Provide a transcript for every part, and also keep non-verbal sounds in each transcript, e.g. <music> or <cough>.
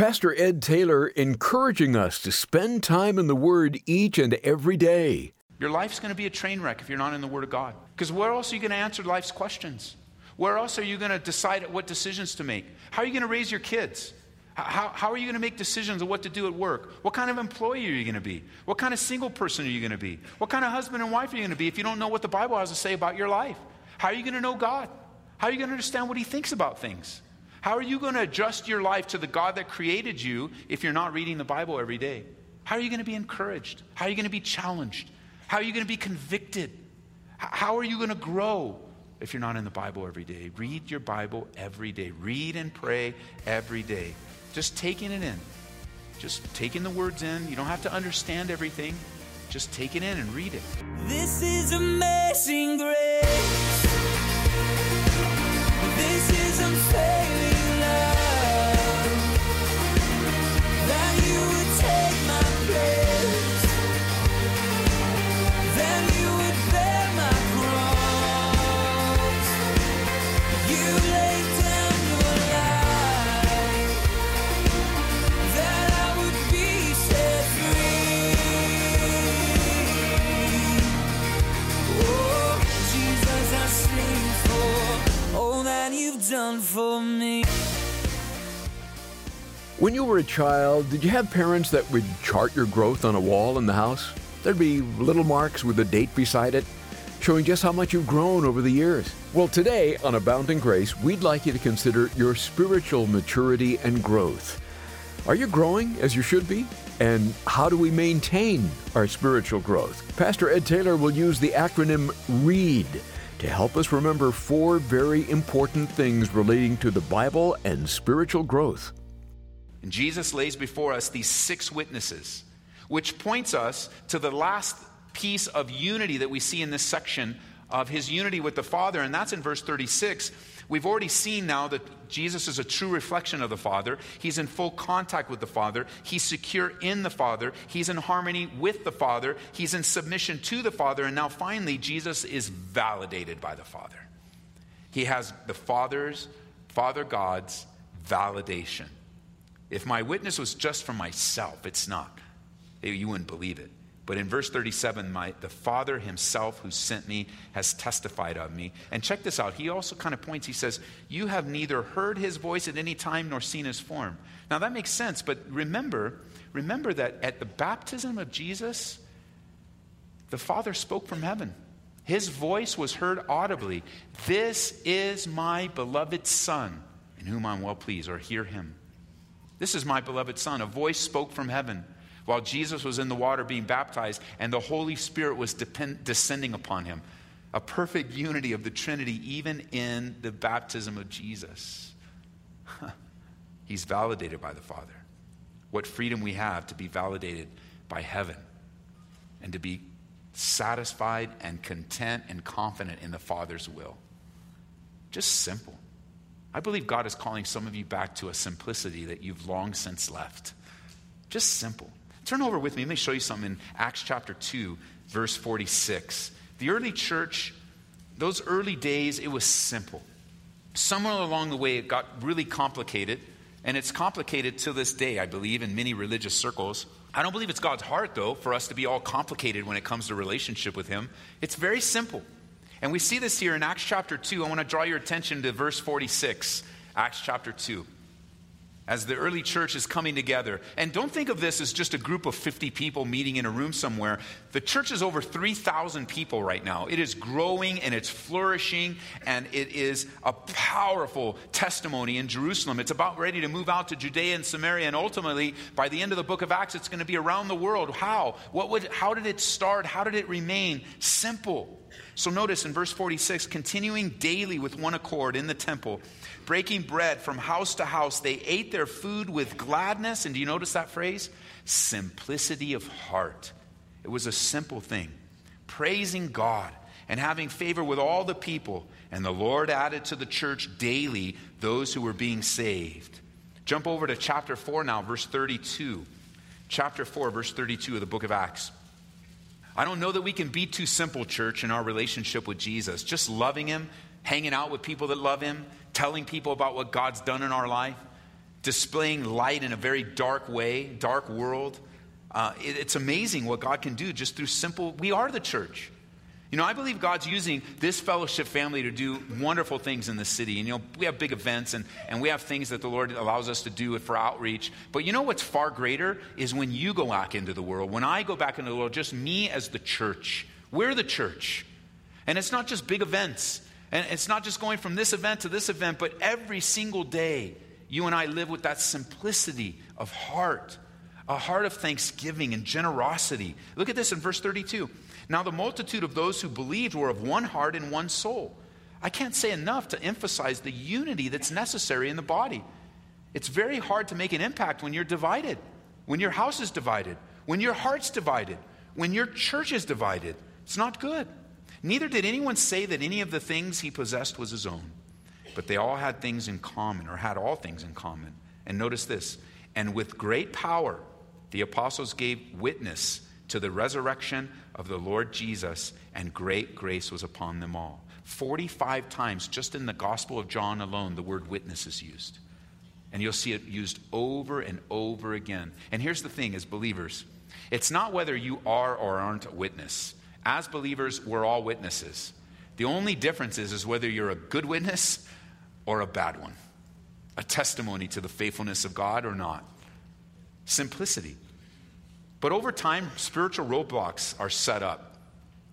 Pastor Ed Taylor encouraging us to spend time in the Word each and every day. Your life's going to be a train wreck if you're not in the Word of God. Because where else are you going to answer life's questions? Where else are you going to decide what decisions to make? How are you going to raise your kids? How, how are you going to make decisions of what to do at work? What kind of employee are you going to be? What kind of single person are you going to be? What kind of husband and wife are you going to be if you don't know what the Bible has to say about your life? How are you going to know God? How are you going to understand what He thinks about things? How are you going to adjust your life to the God that created you if you're not reading the Bible every day? How are you going to be encouraged? How are you going to be challenged? How are you going to be convicted? How are you going to grow if you're not in the Bible every day? Read your Bible every day. Read and pray every day. Just taking it in. Just taking the words in. You don't have to understand everything. Just take it in and read it. This is amazing grace. This is unfailing for me. When you were a child, did you have parents that would chart your growth on a wall in the house? There'd be little marks with a date beside it, showing just how much you've grown over the years. Well, today on Abounding Grace, we'd like you to consider your spiritual maturity and growth. Are you growing as you should be? And how do we maintain our spiritual growth? Pastor Ed Taylor will use the acronym READ to help us remember four very important things relating to the Bible and spiritual growth. And Jesus lays before us these six witnesses, which points us to the last piece of unity that we see in this section of his unity with the Father, and that's in verse 36. We've already seen now that Jesus is a true reflection of the Father. He's in full contact with the Father. He's secure in the Father. He's in harmony with the Father. He's in submission to the Father. And now finally, Jesus is validated by the Father. He has the Father's, Father God's validation. If my witness was just for myself, it's not. You wouldn't believe it. But in verse 37, my, the Father himself who sent me has testified of me. And check this out. He also kind of points, he says, You have neither heard his voice at any time nor seen his form. Now that makes sense, but remember, remember that at the baptism of Jesus, the Father spoke from heaven. His voice was heard audibly. This is my beloved Son, in whom I'm well pleased, or hear him. This is my beloved Son. A voice spoke from heaven while Jesus was in the water being baptized, and the Holy Spirit was depend- descending upon him. A perfect unity of the Trinity, even in the baptism of Jesus. He's validated by the Father. What freedom we have to be validated by heaven and to be satisfied and content and confident in the Father's will. Just simple. I believe God is calling some of you back to a simplicity that you've long since left. Just simple. Turn over with me. Let me show you something in Acts chapter 2, verse 46. The early church, those early days, it was simple. Somewhere along the way, it got really complicated, and it's complicated to this day, I believe, in many religious circles. I don't believe it's God's heart, though, for us to be all complicated when it comes to relationship with Him. It's very simple. And we see this here in Acts chapter 2. I want to draw your attention to verse 46, Acts chapter 2 as the early church is coming together. And don't think of this as just a group of 50 people meeting in a room somewhere. The church is over 3,000 people right now. It is growing and it's flourishing, and it is a powerful testimony in Jerusalem. It's about ready to move out to Judea and Samaria, and ultimately, by the end of the book of Acts, it's going to be around the world. How? What would, how did it start? How did it remain? Simple. So notice in verse 46 continuing daily with one accord in the temple, breaking bread from house to house, they ate their food with gladness. And do you notice that phrase? Simplicity of heart. It was a simple thing. Praising God and having favor with all the people. And the Lord added to the church daily those who were being saved. Jump over to chapter 4 now, verse 32. Chapter 4, verse 32 of the book of Acts. I don't know that we can be too simple, church, in our relationship with Jesus. Just loving Him, hanging out with people that love Him, telling people about what God's done in our life. displaying light in a very dark way, dark world. Uh, it, it's amazing what God can do just through simple. We are the church. You know, I believe God's using this fellowship family to do wonderful things in the city. And, you know, we have big events and, and we have things that the Lord allows us to do for outreach. But you know what's far greater is when you go back into the world. When I go back into the world, just me as the church. We're the church. And it's not just big events. And it's not just going from this event to this event, but every single day, you and I live with that simplicity of heart, a heart of thanksgiving and generosity. Look at this in verse 32. Now, the multitude of those who believed were of one heart and one soul. I can't say enough to emphasize the unity that's necessary in the body. It's very hard to make an impact when you're divided, when your house is divided, when your heart's divided, when your church is divided. It's not good. Neither did anyone say that any of the things he possessed was his own, but they all had things in common, or had all things in common. And notice this and with great power, the apostles gave witness to the resurrection of the Lord Jesus, and great grace was upon them all. 45 times, just in the Gospel of John alone, the word witness is used. And you'll see it used over and over again. And here's the thing as believers it's not whether you are or aren't a witness. As believers, we're all witnesses. The only difference is, is whether you're a good witness or a bad one, a testimony to the faithfulness of God or not. Simplicity. But over time, spiritual roadblocks are set up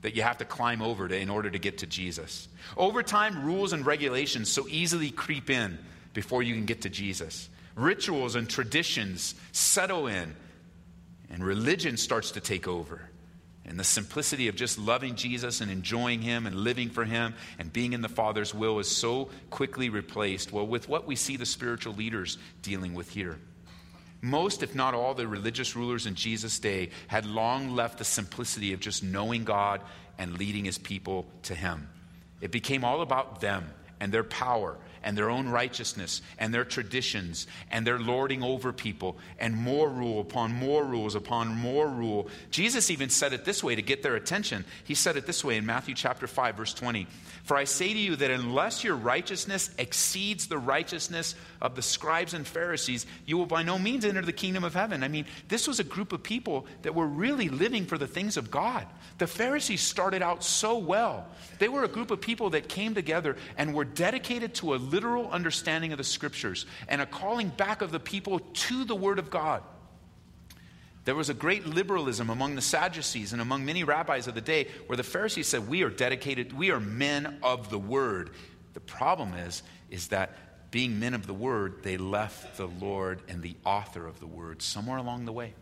that you have to climb over to, in order to get to Jesus. Over time, rules and regulations so easily creep in before you can get to Jesus. Rituals and traditions settle in, and religion starts to take over. And the simplicity of just loving Jesus and enjoying Him and living for Him and being in the Father's will is so quickly replaced, well, with what we see the spiritual leaders dealing with here. Most, if not all, the religious rulers in Jesus' day had long left the simplicity of just knowing God and leading His people to Him. It became all about them and their power and their own righteousness and their traditions and their lording over people and more rule upon more rules upon more rule. Jesus even said it this way to get their attention. He said it this way in Matthew chapter 5 verse 20. For I say to you that unless your righteousness exceeds the righteousness of the scribes and Pharisees, you will by no means enter the kingdom of heaven. I mean, this was a group of people that were really living for the things of God. The Pharisees started out so well. They were a group of people that came together and were dedicated to a literal understanding of the scriptures and a calling back of the people to the Word of God. There was a great liberalism among the Sadducees and among many rabbis of the day where the Pharisees said, We are dedicated, we are men of the Word. The problem is, is that being men of the Word, they left the Lord and the author of the Word somewhere along the way.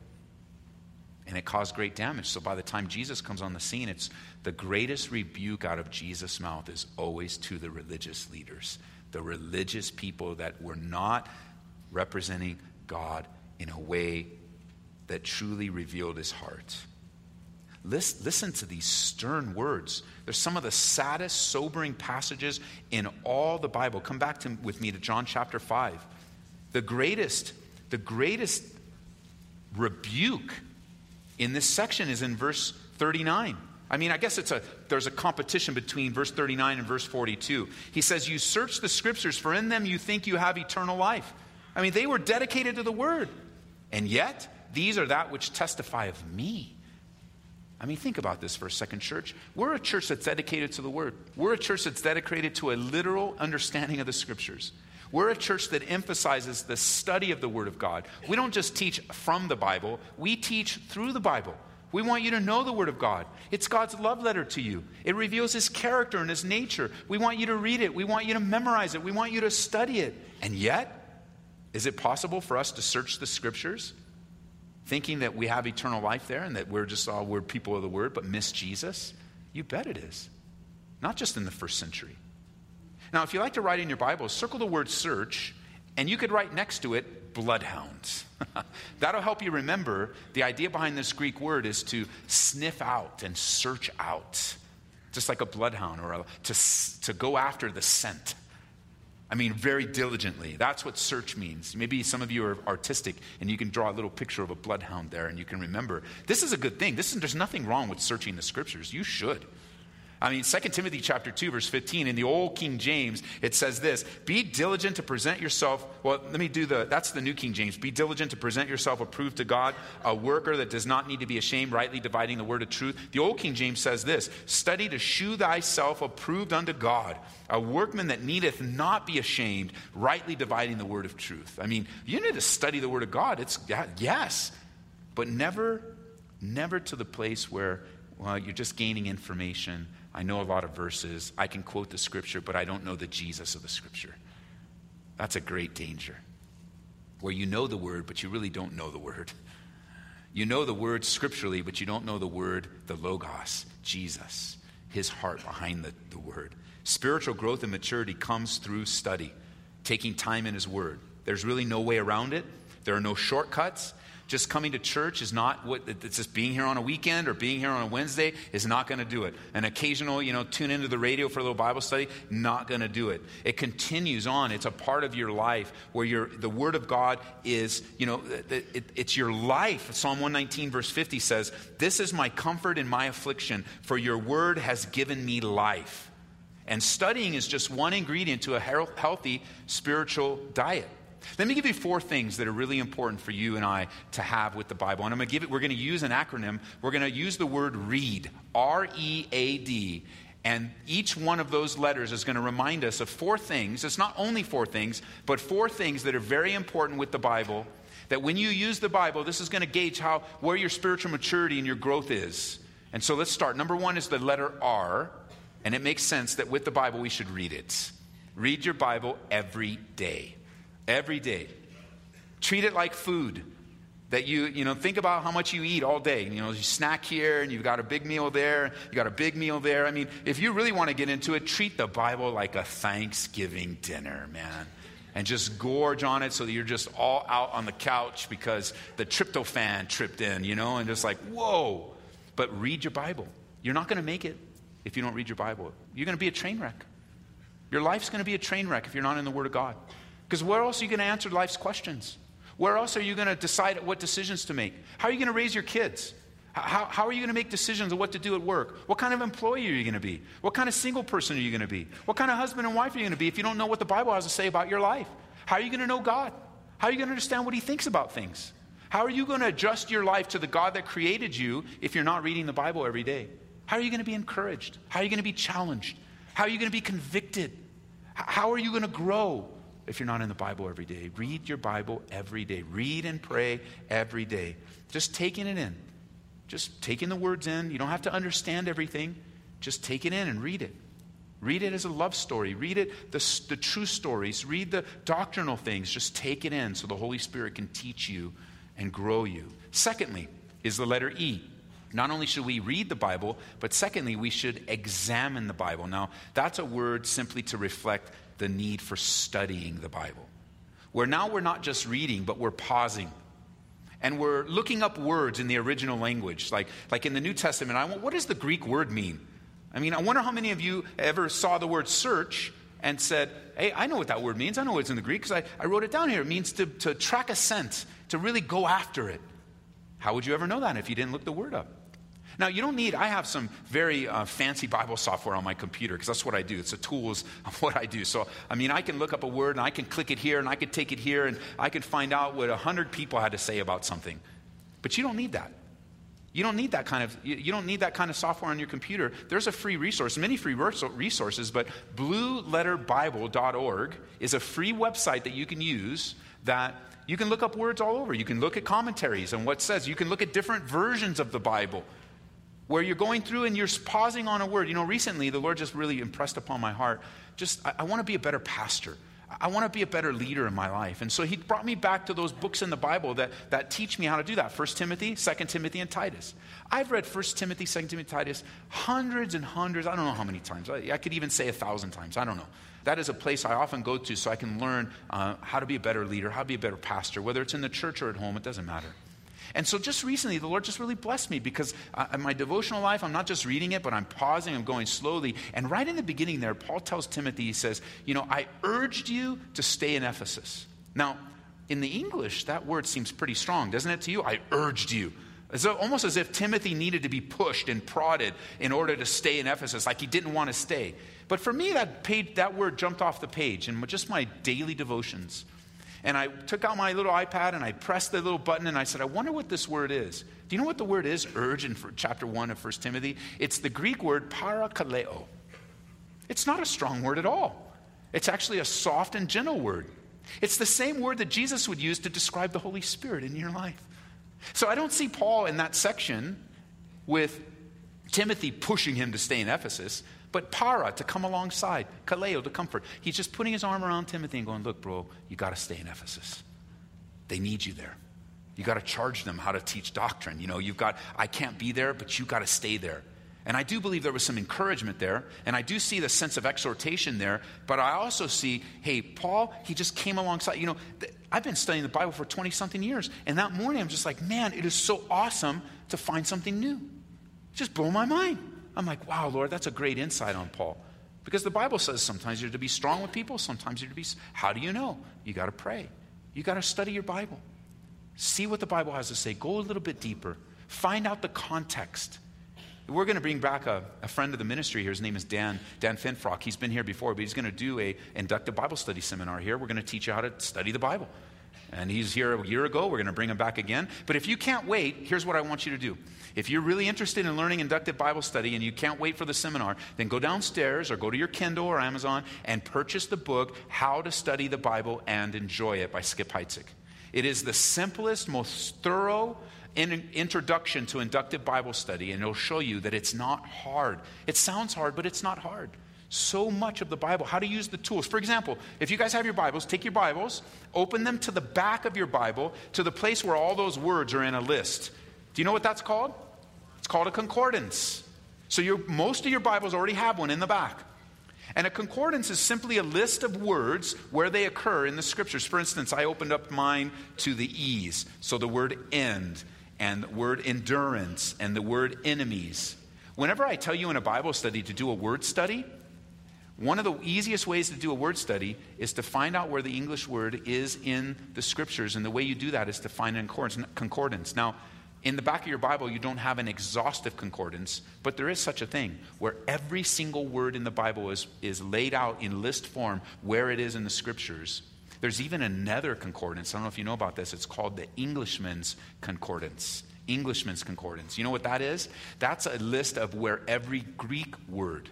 And it caused great damage. So by the time Jesus comes on the scene, it's the greatest rebuke out of Jesus' mouth is always to the religious leaders, the religious people that were not representing God in a way that truly revealed his heart. Listen, to these stern words. They're some of the saddest, sobering passages in all the Bible. Come back to, with me to John chapter 5. The greatest, the greatest rebuke in this section is in verse 39. I mean, I guess it's a there's a competition between verse 39 and verse 42. He says, "You search the scriptures, for in them you think you have eternal life." I mean, they were dedicated to the word. And yet, these are that which testify of me. I mean, think about this for a second, church. We're a church that's dedicated to the Word. We're a church that's dedicated to a literal understanding of the Scriptures. We're a church that emphasizes the study of the Word of God. We don't just teach from the Bible, we teach through the Bible. We want you to know the Word of God. It's God's love letter to you. It reveals His character and His nature. We want you to read it. We want you to memorize it. We want you to study it. And yet, is it possible for us to search the Scriptures thinking that we have eternal life there and that we're just all we're people of the Word, but miss Jesus? You bet it is. Not just in the first century. Now, if you like to write in your Bible, circle the word search, and you could write next to it bloodhounds. <laughs> That'll help you remember the idea behind this Greek word is to sniff out and search out, just like a bloodhound or a, to, to go after the scent. I mean, very diligently. That's what search means. Maybe some of you are artistic and you can draw a little picture of a bloodhound there and you can remember. This is a good thing. This is, there's nothing wrong with searching the scriptures. You should. I mean, 2 Timothy chapter 2, verse 15, in the old King James, it says this Be diligent to present yourself. Well, let me do the, that's the new King James. Be diligent to present yourself approved to God, a worker that does not need to be ashamed, rightly dividing the word of truth. The old King James says this Study to shew thyself approved unto God, a workman that needeth not be ashamed, rightly dividing the word of truth. I mean, you need to study the word of God. It's, yes, but never, never to the place where, well, you're just gaining information I know a lot of verses. I can quote the scripture, but I don't know the Jesus of the scripture. That's a great danger. Where you know the word, but you really don't know the word. <laughs> You know the word scripturally, but you don't know the word, the Logos, Jesus, his heart behind the, the word. Spiritual growth and maturity comes through study, taking time in his word. There's really no way around it, there are no shortcuts. Just coming to church is not what, it's just being here on a weekend or being here on a Wednesday is not going to do it. An occasional, you know, tune into the radio for a little Bible study, not going to do it. It continues on. It's a part of your life where you the Word of God is, you know, it, it, it's your life. Psalm 119, verse 50 says, This is my comfort in my affliction, for your Word has given me life. And studying is just one ingredient to a healthy spiritual diet. Let me give you four things that are really important for you and I to have with the Bible. And I'm going to give it, we're going to use an acronym. We're going to use the word read, R E A D. And each one of those letters is going to remind us of four things. It's not only four things, but four things that are very important with the Bible. That when you use the Bible, this is going to gauge how where your spiritual maturity and your growth is. And so let's start. Number one is the letter R, and it makes sense that with the Bible we should read it. Read your Bible every day every day. Treat it like food that you, you know, think about how much you eat all day. You know, you snack here and you've got a big meal there, you got a big meal there. I mean, if you really want to get into it, treat the Bible like a Thanksgiving dinner, man. And just gorge on it so that you're just all out on the couch because the tryptophan tripped in, you know, and just like, whoa. But read your Bible. You're not going to make it if you don't read your Bible. You're going to be a train wreck. Your life's going to be a train wreck if you're not in the Word of God. Because where else are you going to answer life's questions? Where else are you going to decide what decisions to make? How are you going to raise your kids? How, how are you going to make decisions on what to do at work? What kind of employee are you going to be? What kind of single person are you going to be? What kind of husband and wife are you going to be if you don't know what the Bible has to say about your life? How are you going to know God? How are you going to understand what He thinks about things? How are you going to adjust your life to the God that created you if you're not reading the Bible every day? How are you going to be encouraged? How are you going to be challenged? How are you going to be convicted? How are you going to grow? If you're not in the Bible every day. Read your Bible every day. Read and pray every day. Just taking it in. Just taking the words in. You don't have to understand everything. Just take it in and read it. Read it as a love story. Read it, the, the true stories. Read the doctrinal things. Just take it in so the Holy Spirit can teach you and grow you. Secondly, is the letter E. Not only should we read the Bible, but secondly, we should examine the Bible. Now, that's a word simply to reflect the need for studying the Bible. Where now we're not just reading, but we're pausing. And we're looking up words in the original language. Like, like in the New Testament, I, what does the Greek word mean? I mean, I wonder how many of you ever saw the word search and said, Hey, I know what that word means. I know what it's in the Greek because I, I wrote it down here. It means to, to track a scent, to really go after it. How would you ever know that if you didn't look the word up? Now, you don't need, I have some very uh, fancy Bible software on my computer because that's what I do. It's the tools <laughs> of what I do. So, I mean, I can look up a word and I can click it here and I can take it here and I can find out what 100 people had to say about something. But you don't need that. You don't need that kind of you don't need that kind of software on your computer. There's a free resource, many free resources, but blueletterbible.org is a free website that you can use that you can look up words all over. You can look at commentaries and what says. You can look at different versions of the Bible where you're going through and you're pausing on a word. You know, recently the Lord just really impressed upon my heart just, I, I want to be a better pastor. I want to be a better leader in my life. And so he brought me back to those books in the Bible that, that teach me how to do that 1 Timothy, 2 Timothy, and Titus. I've read 1 Timothy, 2 Timothy, Titus hundreds and hundreds, I don't know how many times. I, I could even say a thousand times. I don't know. That is a place I often go to so I can learn uh, how to be a better leader, how to be a better pastor, whether it's in the church or at home, it doesn't matter. And so just recently, the Lord just really blessed me because uh, in my devotional life, I'm not just reading it, but I'm pausing, I'm going slowly. And right in the beginning there, Paul tells Timothy, he says, You know, I urged you to stay in Ephesus. Now, in the English, that word seems pretty strong, doesn't it to you? I urged you. It's almost as if Timothy needed to be pushed and prodded in order to stay in Ephesus, like he didn't want to stay. But for me, that, page, that word jumped off the page in just my daily devotions. And I took out my little iPad and I pressed the little button and I said, I wonder what this word is. Do you know what the word is, urge, in chapter 1 of 1 Timothy? It's the Greek word parakaleo. It's not a strong word at all. It's actually a soft and gentle word. It's the same word that Jesus would use to describe the Holy Spirit in your life. So I don't see Paul in that section with Timothy pushing him to stay in Ephesus, but para to come alongside, kaleo to comfort. He's just putting his arm around Timothy and going, Look, bro, you got to stay in Ephesus. They need you there. You got to charge them how to teach doctrine. You know, you've got, I can't be there, but you got to stay there. And I do believe there was some encouragement there, and I do see the sense of exhortation there, but I also see, hey, Paul, he just came alongside. You know, th- I've been studying the Bible for 20 something years, and that morning I'm just like, man, it is so awesome to find something new. just blow my mind. I'm like, wow, Lord, that's a great insight on Paul. Because the Bible says sometimes you're to be strong with people, sometimes you're to be. How do you know? You got to pray. You got to study your Bible. See what the Bible has to say. Go a little bit deeper. Find out the context. We're going to bring back a, a, friend of the ministry here. His name is Dan, Dan Finfrock. He's been here before, but he's going to do a inductive Bible study seminar here. We're going to teach you how to study the Bible. And he's here a year ago. We're going to bring him back again. But if you can't wait, here's what I want you to do. If you're really interested in learning inductive Bible study and you can't wait for the seminar, then go downstairs or go to your Kindle or Amazon and purchase the book, How to Study the Bible and Enjoy It by Skip Heitzig. It is the simplest, most thorough, in introduction to inductive Bible study, and it'll show you that it's not hard. It sounds hard, but it's not hard. So much of the Bible, how to use the tools. For example, if you guys have your Bibles, take your Bibles, open them to the back of your Bible, to the place where all those words are in a list. Do you know what that's called? It's called a concordance. So most of your Bibles already have one in the back. And a concordance is simply a list of words where they occur in the scriptures. For instance, I opened up mine to the E's. So the word end and the word endurance and the word enemies. Whenever I tell you in a Bible study to do a word study, one of the easiest ways to do a word study is to find out where the English word is in the scriptures. And the way you do that is to find an concordance. Now, in the back of your Bible, you don't have an exhaustive concordance, but there is such a thing where every single word in the Bible is, is laid out in list form where it is in the scriptures. There's even another concordance. I don't know if you know about this. It's called the Englishman's Concordance. Englishman's Concordance. You know what that is? That's a list of where every Greek word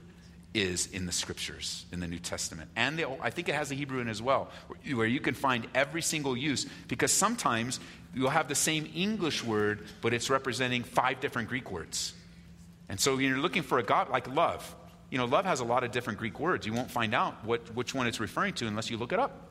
is in the scriptures in the New Testament. And the, I think it has the Hebrew in as well, where you can find every single use because sometimes you'll have the same English word, but it's representing five different Greek words. And so when you're looking for a God like love. You know, love has a lot of different Greek words. You won't find out what, which one it's referring to unless you look it up.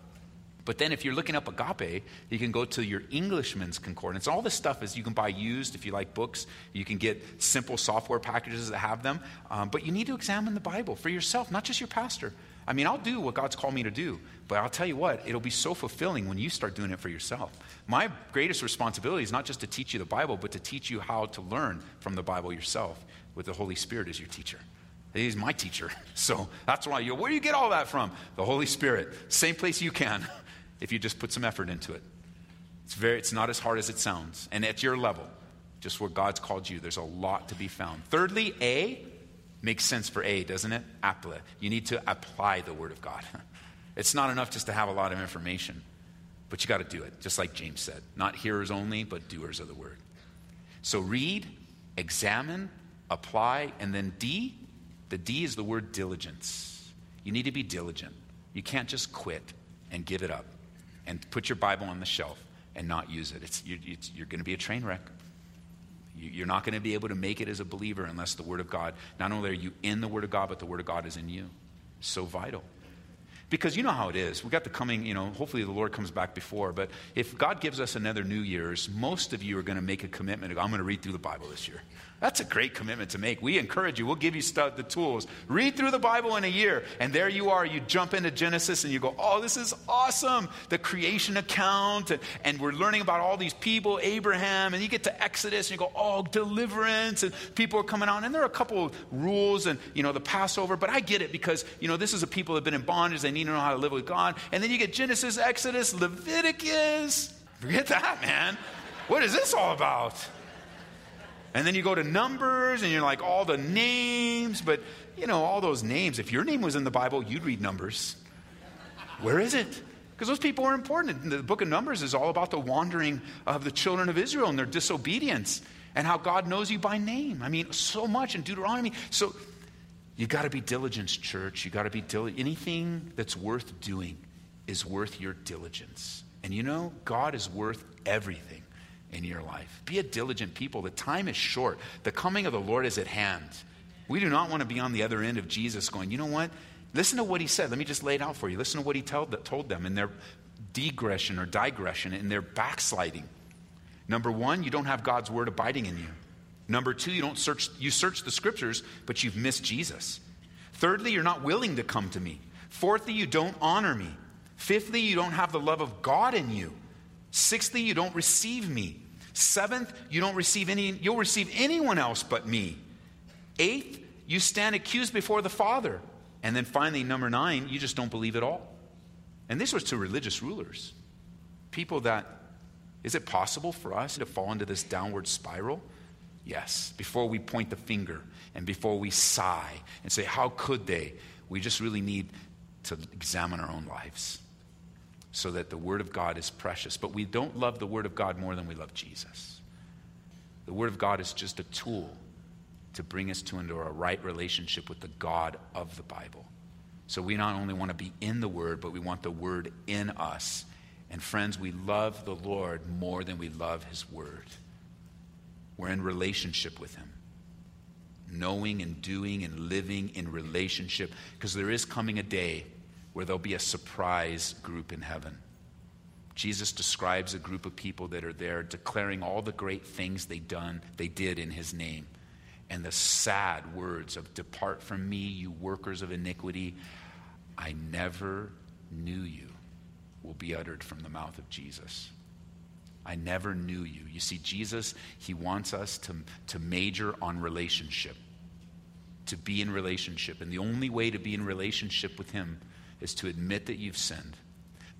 But then if you're looking up agape, you can go to your Englishman's concordance. All this stuff is you can buy used if you like books. You can get simple software packages that have them. Um, but you need to examine the Bible for yourself, not just your pastor. I mean, I'll do what God's called me to do, but I'll tell you what, it'll be so fulfilling when you start doing it for yourself. My greatest responsibility is not just to teach you the Bible, but to teach you how to learn from the Bible yourself with the Holy Spirit as your teacher. He's my teacher. <laughs> So that's why you, where do you get all that from? The Holy Spirit. Same place you can <laughs> if you just put some effort into it. It's, very, it's not as hard as it sounds. And at your level, just where God's called you, there's a lot to be found. Thirdly, A, Makes sense for A, doesn't it? Apply. You need to apply the Word of God. <laughs> It's not enough just to have a lot of information, but you got to do it, just like James said. Not hearers only, but doers of the Word. So read, examine, apply, and then D, the D is the word diligence. You need to be diligent. You can't just quit and give it up and put your Bible on the shelf and not use it. It's, you, you're going to be a train wreck. You're not going to be able to make it as a believer unless the Word of God, not only are you in the Word of God, but the Word of God is in you. So vital. Because you know how it is. We got the coming, you know, hopefully the Lord comes back before, but if God gives us another New Year's, most of you are going to make a commitment. I'm going to read through the Bible this year. That's a great commitment to make. We encourage you. We'll give you the tools. Read through the Bible in a year, and there you are. You jump into Genesis and you go, oh, this is awesome. The creation account, and, and we're learning about all these people, Abraham, and you get to Exodus and you go, oh, deliverance, and people are coming on. And there are a couple of rules and, you know, the Passover, but I get it because, you know, this is a people that have been in bondage. They need to know how to live with God. And then you get Genesis, Exodus, Leviticus. Forget that, man. What is this all about? And then you go to Numbers and you're like, all the names, but you know, all those names. If your name was in the Bible, you'd read Numbers. Where is it? Because those people are important. The book of Numbers is all about the wandering of the children of Israel and their disobedience and how God knows you by name. I mean, so much in Deuteronomy. So you got to be diligent, church. You got to be diligent. Anything that's worth doing is worth your diligence. And you know, God is worth everything in your life. Be a diligent people. The time is short, the coming of the Lord is at hand. We do not want to be on the other end of Jesus going, you know what? Listen to what he said. Let me just lay it out for you. Listen to what he told, told them in their digression or digression, in their backsliding. Number one, you don't have God's word abiding in you. Number two, you don't search, you search the scriptures, but you've missed Jesus. Thirdly, you're not willing to come to me. Fourthly, you don't honor me. Fifthly, you don't have the love of God in you. Sixthly, you don't receive me. Seventh, you don't receive any, you'll receive anyone else but me. Eighth, you stand accused before the Father. And then finally, number nine, you just don't believe at all. And this was to religious rulers. People that, is it possible for us to fall into this downward spiral? Yes. Before we point the finger and before we sigh and say, how could they? We just really need to examine our own lives so that the Word of God is precious. But we don't love the Word of God more than we love Jesus. The Word of God is just a tool to bring us to into a right relationship with the God of the Bible. So we not only want to be in the Word, but we want the Word in us. And friends, we love the Lord more than we love His Word. We're in relationship with Him, knowing and doing and living in relationship, because there is coming a day where there'll be a surprise group in heaven. Jesus describes a group of people that are there declaring all the great things they done, they did in his name and the sad words of, Depart from me, you workers of iniquity. I never knew you, will be uttered from the mouth of Jesus. I never knew you. You see, Jesus, he wants us to, to major on relationship, to be in relationship. And the only way to be in relationship with him is to admit that you've sinned.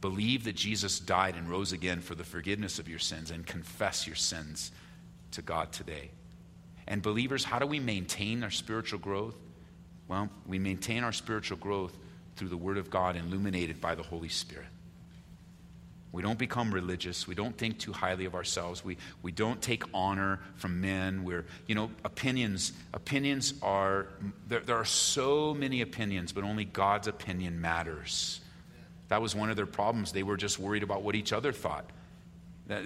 Believe that Jesus died and rose again for the forgiveness of your sins and confess your sins to God today. And believers, how do we maintain our spiritual growth? Well, we maintain our spiritual growth through the Word of God illuminated by the Holy Spirit. We don't become religious. We don't think too highly of ourselves. We, we don't take honor from men. We're, you know, opinions, opinions are, there, there are so many opinions, but only God's opinion matters. That was one of their problems. They were just worried about what each other thought.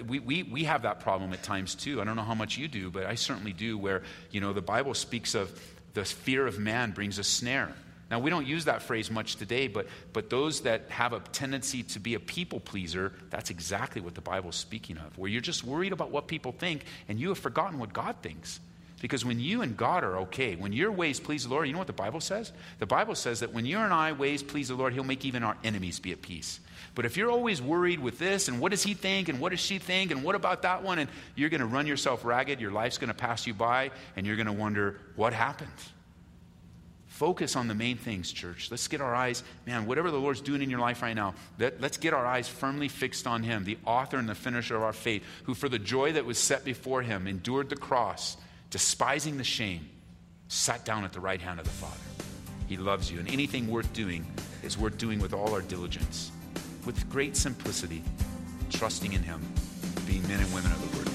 We, we, we have that problem at times too. I don't know how much you do, but I certainly do, where, you know, the Bible speaks of the fear of man brings a snare. Now, we don't use that phrase much today, but, but those that have a tendency to be a people pleaser, that's exactly what the Bible's speaking of, where you're just worried about what people think and you have forgotten what God thinks. Because when you and God are okay, when your ways please the Lord, you know what the Bible says? The Bible says that when you and I ways please the Lord, He'll make even our enemies be at peace. But if you're always worried with this and what does he think and what does she think and what about that one, and you're going to run yourself ragged, your life's going to pass you by, and you're going to wonder, what happened? Focus on the main things, church. Let's get our eyes, man, whatever the Lord's doing in your life right now, let, us get our eyes firmly fixed on Him, the author and the finisher of our faith, who for the joy that was set before Him endured the cross, despising the shame, sat down at the right hand of the Father. He loves you, and anything worth doing is worth doing with all our diligence with great simplicity, trusting in Him, being men and women of the Word.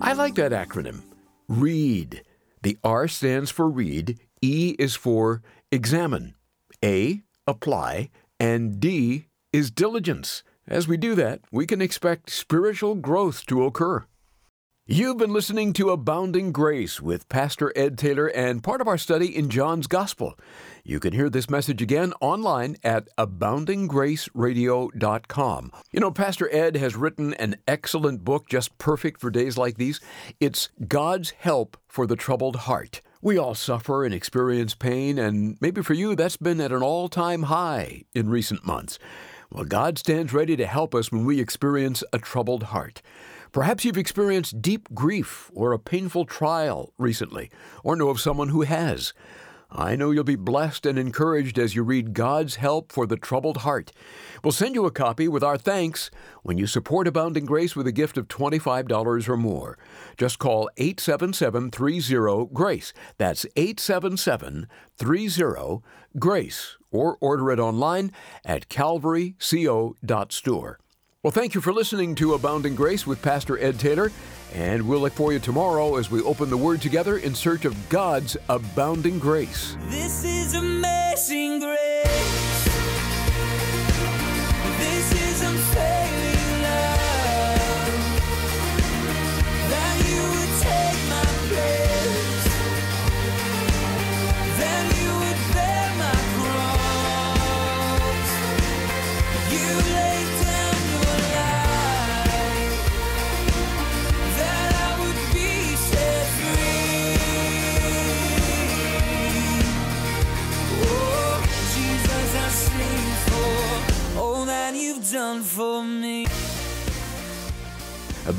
I like that acronym READ. The R stands for read, E is for examine, A, apply, and D is diligence. As we do that, we can expect spiritual growth to occur. You've been listening to Abounding Grace with Pastor Ed Taylor and part of our study in John's Gospel. You can hear this message again online at aboundinggraceradio.com. You know, Pastor Ed has written an excellent book just perfect for days like these. It's God's Help for the Troubled Heart. We all suffer and experience pain, and maybe for you that's been at an all time high in recent months. Well, God stands ready to help us when we experience a troubled heart. Perhaps you've experienced deep grief or a painful trial recently, or know of someone who has. I know you'll be blessed and encouraged as you read God's Help for the Troubled Heart. We'll send you a copy with our thanks when you support Abounding Grace with a gift of $25 or more. Just call 877 30 GRACE. That's 877 30 GRACE or order it online at calvaryco.store. Well, thank you for listening to Abounding Grace with Pastor Ed Taylor, and we'll look for you tomorrow as we open the Word together in search of God's abounding grace. This is amazing grace.